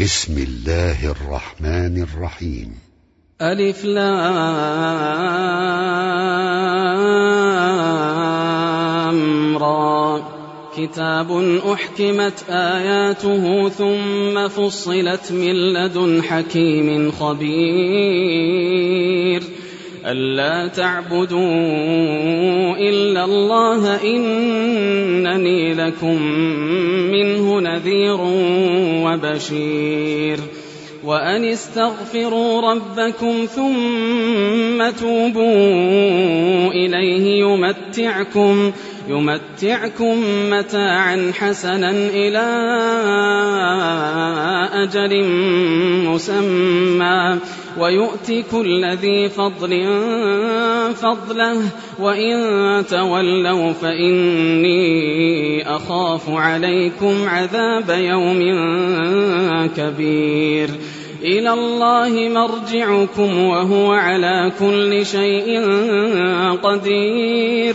بسم الله الرحمن الرحيم. ألف لام را. كتاب أحكمت آياته ثم فصلت من لدن حكيم خبير. ألا تعبدوا إلا الله إنني لكم منه نذير وبشير. وأن استغفروا ربكم ثم توبوا إليه يمتعكم يمتعكم متاعا حسنا إلى أجل مسمى. ويؤتي كل ذي فضل فضله وإن تولوا فإني أخاف عليكم عذاب يوم كبير. إلى الله مرجعكم وهو على كل شيء قدير.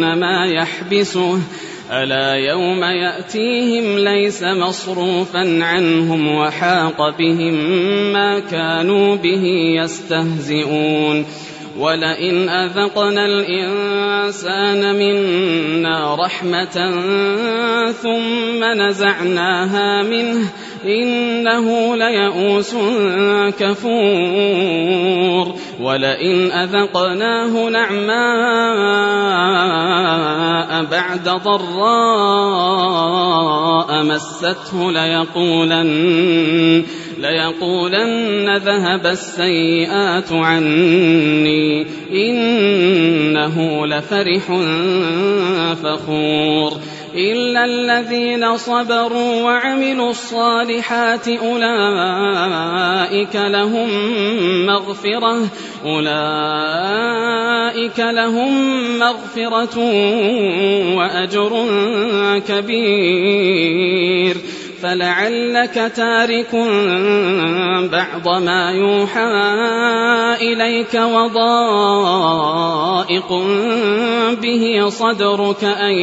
ما يحبسه. ألا يوم يأتيهم ليس مصروفا عنهم وحاق بهم ما كانوا به يستهزئون. ولئن أذقنا الإنسان منا رحمة ثم نزعناها منه إنه ليئوس كفور. ولئن أذقناه نعماء بعد ضراء مسته ليقولن ليقولن ذهب السيئات عني. إنه لفرح فخور. إلا الذين صبروا وعملوا الصالحات أولئك لهم مغفرة أولئك لهم مغفرة وأجر كبير فلعلك تارك بعض ما يوحى إليك وضائق به صدرك أن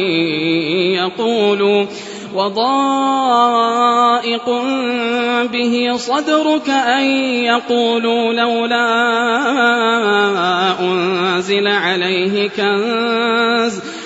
يقولوا وضائق به صدرك أن يقولوا لولا أنزل عليه كنز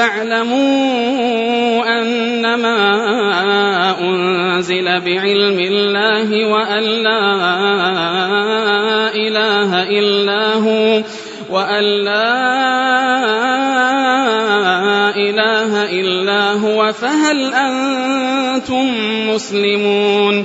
فاعلموا أنما أنزل بعلم الله وأن لا إله إلا هو وأن لا إله إلا هو فهل أنتم مسلمون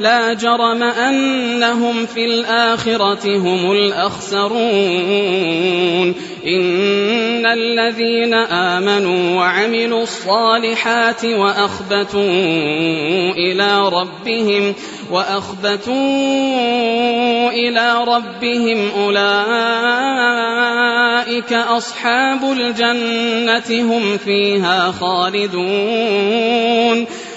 لا جرم أنهم في الآخرة هم الأخسرون. إن الذين آمنوا وعملوا الصالحات وأخبتوا إلى ربهم وأخبتوا إلى ربهم أولئك أصحاب الجنة هم فيها خالدون.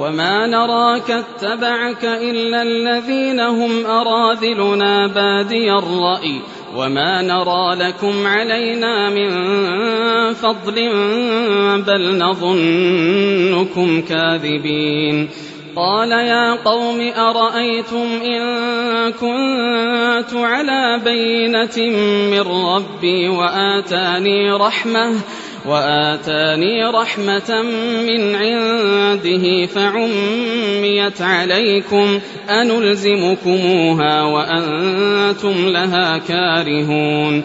وما نراك اتبعك إلا الذين هم أراذلنا بادي الرأي وما نرى لكم علينا من فضل بل نظنكم كاذبين قال يا قوم أرأيتم إن كنت على بينة من ربي وآتاني رحمة وآتاني رحمة من عنده فعميت عليكم أنلزمكموها وأنتم لها كارهون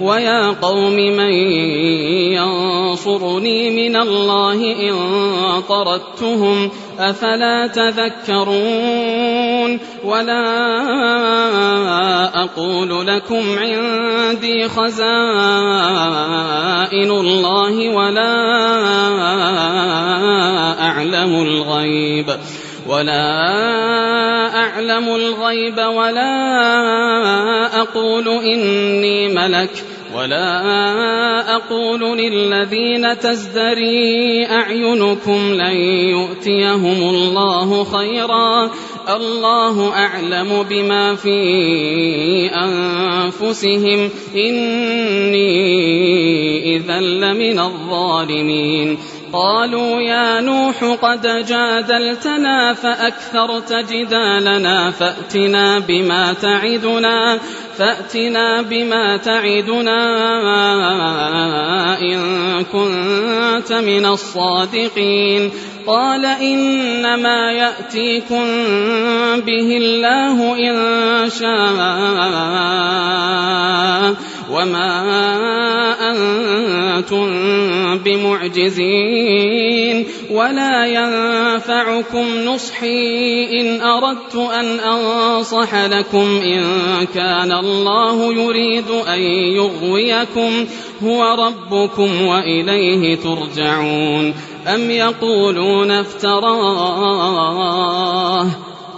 ويا قوم من ينصرني من الله إن طردتهم أفلا تذكرون ولا أقول لكم عندي خزائن الله ولا أعلم الغيب ولا أعلم الغيب ولا أقول إني ملك ولا أقول للذين تزدري أعينكم لن يؤتيهم الله خيرا الله أعلم بما في أنفسهم إني إذا لمن الظالمين قالوا يا نوح قد جادلتنا فأكثرت جدالنا فأتنا بما تعدنا فأتنا بما تعدنا إن كنت من الصادقين. قال إنما يأتيكم به الله إن شاء. وما أنتم بمعجزين ولا ينفعكم نصحي إن أردت أن أنصح لكم إن كان الله يريد أن يغويكم هو ربكم وإليه ترجعون أم يقولون افتراه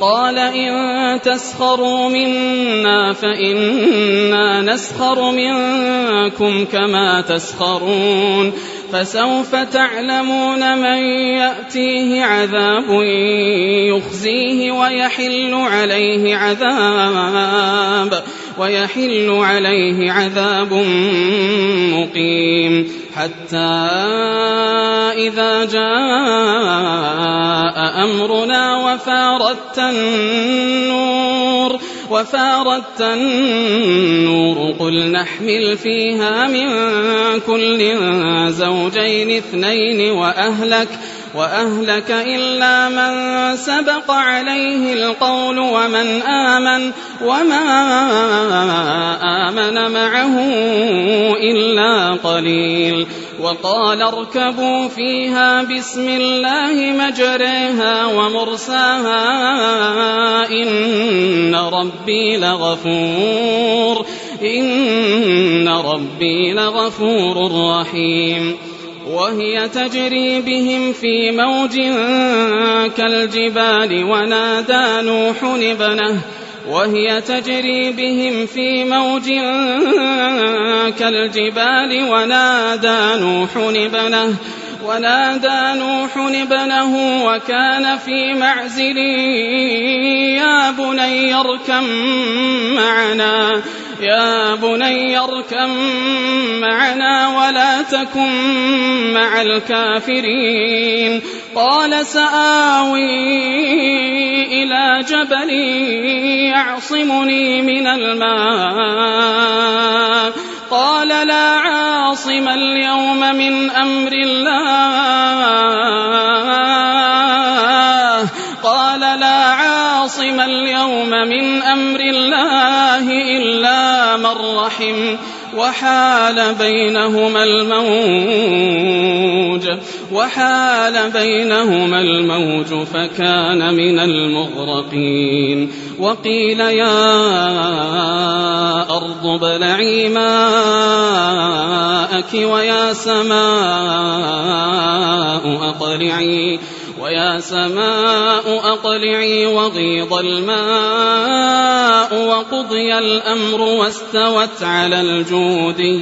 قال إن تسخروا منا فإنا نسخر منكم كما تسخرون فسوف تعلمون من يأتيه عذاب يخزيه ويحل عليه عذاب ويحل عليه عذاب مقيم. حتى إذا جاء أمرنا وفاردت النور وفاردت النور قل نحمل فيها من كل زوجين اثنين وأهلك وأهلك إلا من سبق عليه القول ومن آمن وما آمن معه إلا قليل وقال اركبوا فيها بسم الله مجريها ومرساها إن ربي لغفور إن ربي لغفور رحيم وهي تجري بهم في موج كالجبال ونادى نوح ابنه وهي تجري بهم في موج كالجبال ونادى نوح ابنه ونادى نوح ابنه وكان في معزل يا بني اركم معنا يا بني اركم معنا ولا تكن مع الكافرين. قال سآوي إلى جبل يعصمني من الماء. قال لا عاصم اليوم من أمر الله. عاصم اليوم من أمر الله إلا من رحم وحال بينهما الموج وحال بينهما الموج فكان من المغرقين وقيل يا أرض ابلعي ماءك ويا سماء أقلعي ويا سماء أقلعي وغيض الماء وقضي الأمر واستوت على الجود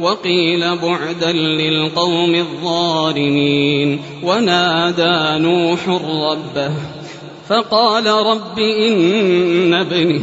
وقيل بعدا للقوم الظالمين ونادى نوح ربه فقال رب إن ابني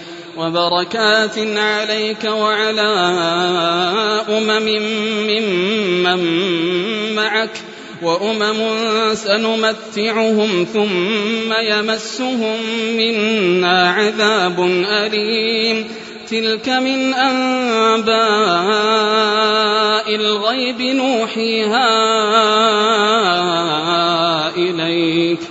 وبركات عليك وعلى أمم ممن معك وأمم سنمتعهم ثم يمسهم منا عذاب أليم. تلك من أنباء الغيب نوحيها إليك.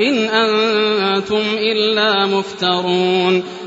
إن أنتم إلا مفترون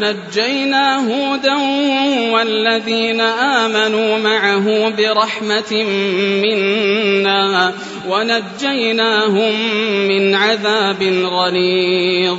نجينا هودا والذين آمنوا معه برحمة منا ونجيناهم من عذاب غليظ.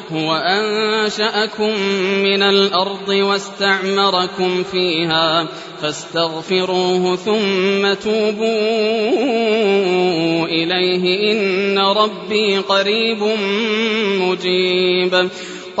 هو أنشأكم من الأرض واستعمركم فيها فاستغفروه ثم توبوا إليه إن ربي قريب مجيب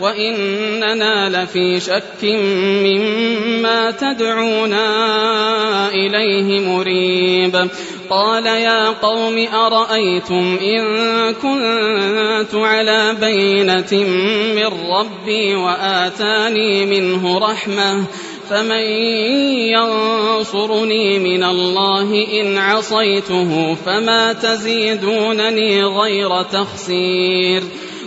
وإننا لفي شك مما تدعونا إليه مريب. قال يا قوم أرأيتم إن كنت على بينة من ربي وآتاني منه رحمة فمن ينصرني من الله إن عصيته فما تزيدونني غير تخسير.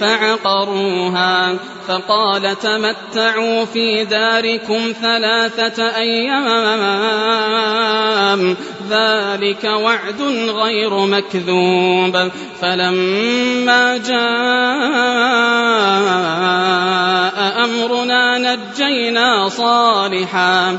فعقروها فقال تمتعوا في داركم ثلاثة أيام ذلك وعد غير مكذوب فلما جاء أمرنا نجينا صالحا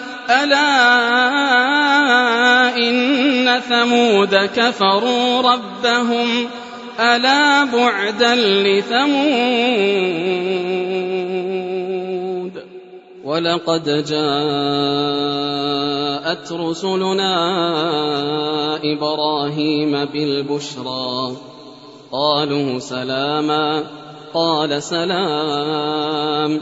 ألا إن ثمود كفروا ربهم ألا بعدا لثمود ولقد جاءت رسلنا إبراهيم بالبشرى قالوا سلاما قال سلام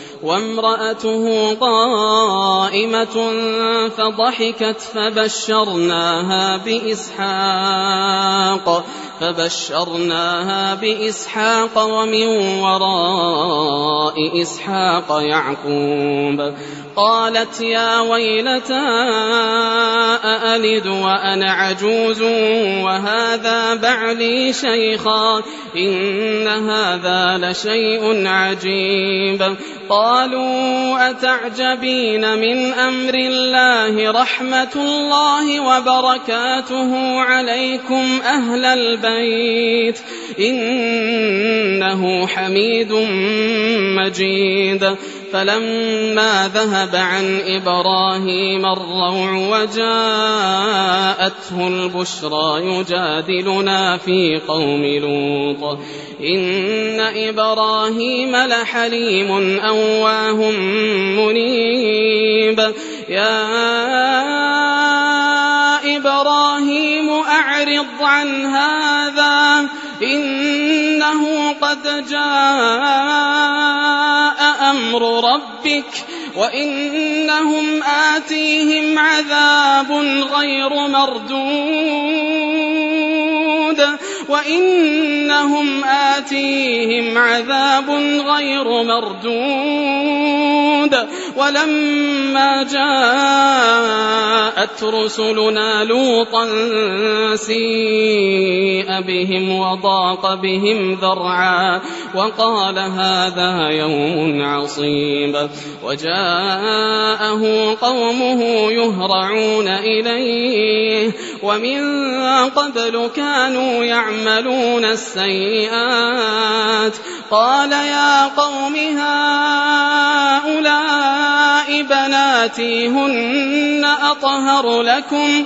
وامرأته قائمة فضحكت فبشرناها بإسحاق فبشرناها بإسحاق ومن وراء إسحاق يعقوب. قالت يا ويلتى أألد وأنا عجوز وهذا بعلي شيخا إن هذا لشيء عجيب. قالوا أتعجبين من أمر الله رحمة الله وبركاته عليكم أهل البيت. إنه حميد مجيد. فلما ذهب عن إبراهيم الروع وجاءته البشرى يجادلنا في قوم لوط. إن إبراهيم لحليم أواه منيب. يا عن هذا إنه قد جاء أمر ربك وإنهم آتيهم عذاب غير مردود. وإنهم آتيهم عذاب غير مردود ولما جاءت رسلنا لوطا سيء بهم وضاق بهم ذرعا وقال هذا يوم عصيب وجاءه قومه يهرعون إليه ومن قبل كانوا يعملون السيئات. قال يا قوم هؤلاء بناتي هن أطهر لكم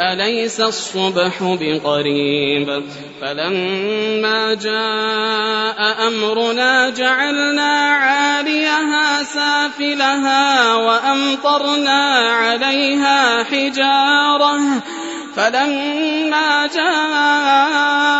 أليس الصبح بقريب؟ فلما جاء أمرنا جعلنا عاليها سافلها وأمطرنا عليها حجارة. فلما جاء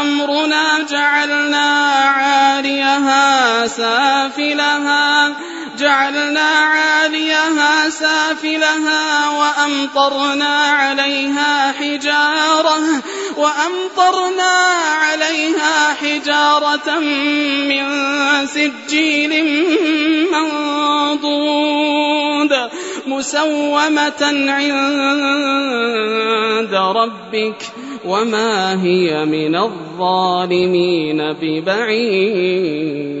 أمرنا جعلنا عاليها سافلها جعلنا عاليها سافلها وأمطرنا عليها حجارة وأمطرنا عليها حجارة من سجيل منضود مسومة عند ربك وما هي من الظالمين ببعيد.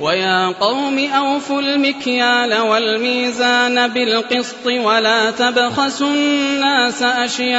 ويا قوم أوفوا المكيال والميزان بالقسط ولا تبخسوا الناس أشياءهم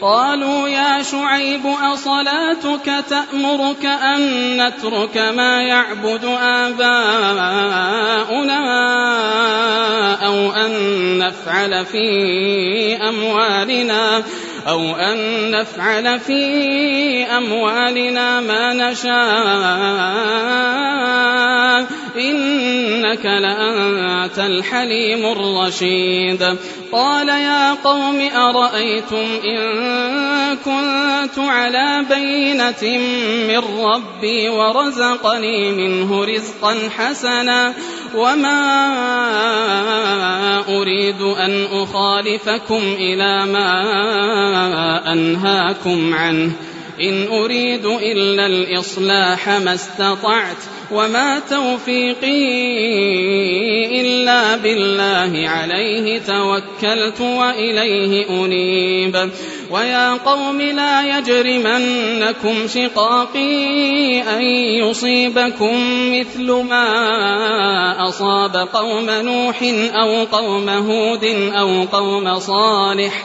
قالوا يا شعيب أصلاتك تأمرك أن نترك ما يعبد آباؤنا أو أن نفعل في أموالنا؟ أو أن نفعل في أموالنا ما نشاء. إنك لأنت الحليم الرشيد. قال يا قوم أرأيتم إن كنت على بينة من ربي ورزقني منه رزقا حسنا وما أريد أن أخالفكم إلى ما أنهاكم عنه. إن أريد إلا الإصلاح ما استطعت وما توفيقي إلا بالله عليه توكلت وإليه أنيب. ويا قوم لا يجرمنكم شقاقي أن يصيبكم مثل ما أصاب قوم نوح أو قوم هود أو قوم صالح.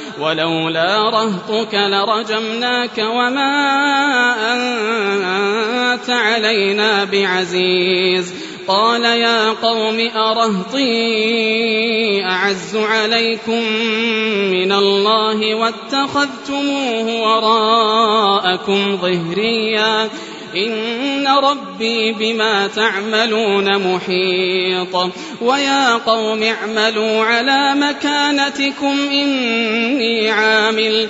ولولا رهطك لرجمناك وما أنت علينا بعزيز. قال يا قوم أرهطي أعز عليكم من الله واتخذتموه وراءكم ظهريا. إن ربي بما تعملون محيط. ويا قوم اعملوا على مكانتكم إني عامل.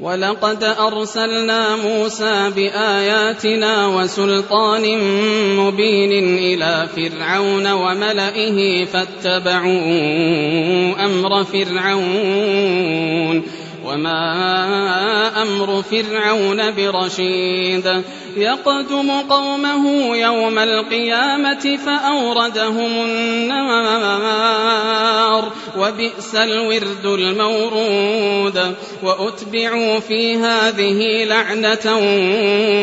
ولقد أرسلنا موسى بآياتنا وسلطان مبين إلى فرعون وملئه فاتبعوا أمر فرعون وما أمر فرعون برشيد يقدم قومه يوم القيامة فأوردهم النار وبئس الورد المورود وأتبعوا في هذه لعنة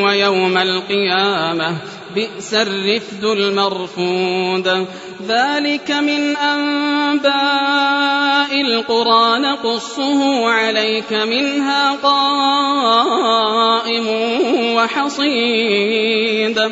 ويوم القيامة بئس الرفد المرفود. ذلك من أنباء القرى نقصه عليك منها قائم وحصيد.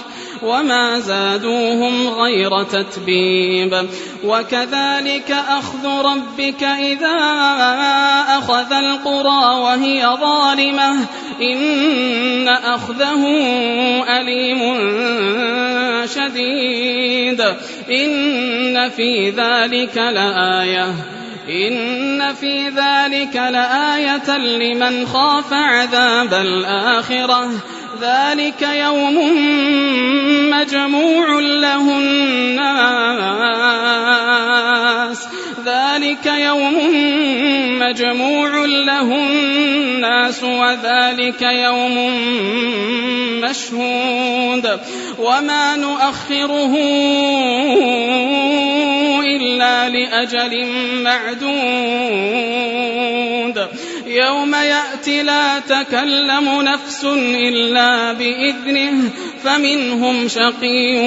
وما زادوهم غير تتبيب. وكذلك أخذ ربك إذا أخذ القرى وهي ظالمة. إن أخذه أليم شديد. إن في ذلك لآية. إن في ذلك لآية لمن خاف عذاب الآخرة. ذلك يوم مجموع له الناس. ذلك يوم مجموع له الناس وذلك يوم مشهود. وما نؤخره إلا لأجل معدود. يوم يأتي لا تكلم نفس إلا بإذنه فمنهم شقي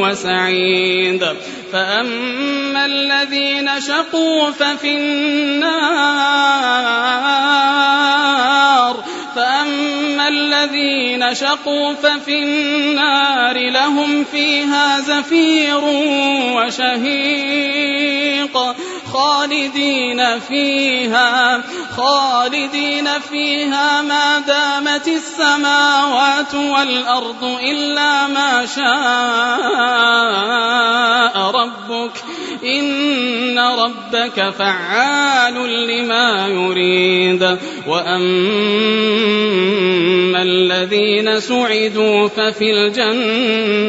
وسعيد. فأما الذين شقوا ففي النار فأما الذين شقوا ففي النار لهم فيها زفير وشهيق خالدين فيها. خالدين فيها ما دامت السماوات والأرض إلا ما شاء ربك إن ربك فعال لما يريد. وأما الذين سعدوا ففي الجنة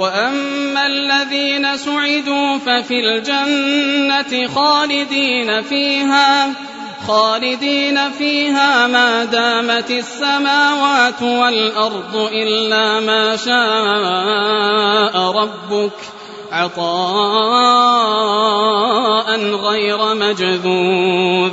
وأما الذين سعدوا ففي الجنة خالدين فيها خالدين فيها ما دامت السماوات والأرض إلا ما شاء ربك عطاء غير مجذوذ.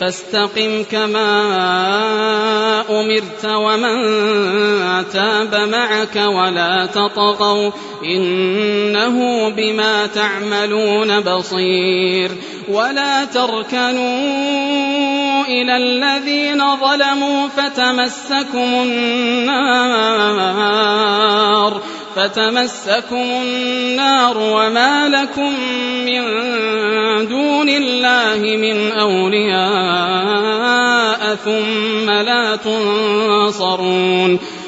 فاستقم كما أمرت ومن تاب معك ولا تطغوا إنه بما تعملون بصير ولا تركنوا إلى الذين ظلموا فتمسكم النار فتمسكم النار وما لكم من دون الله من أولياء ثم لا تنصرون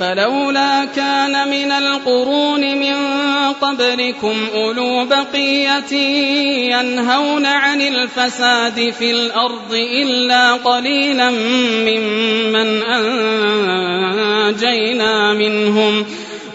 فلولا كان من القرون من قبلكم أولو بقية ينهون عن الفساد في الأرض إلا قليلا ممن أنجينا منهم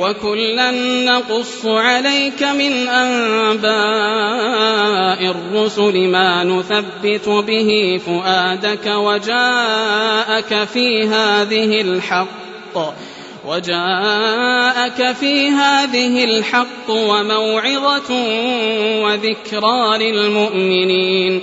وكلا نقص عليك من أنباء الرسل ما نثبت به فؤادك وجاءك في هذه الحق وجاءك في هذه الحق وموعظة وذكرى للمؤمنين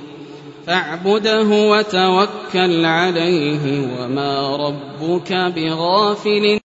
فاعبده وتوكل عليه وما ربك بغافل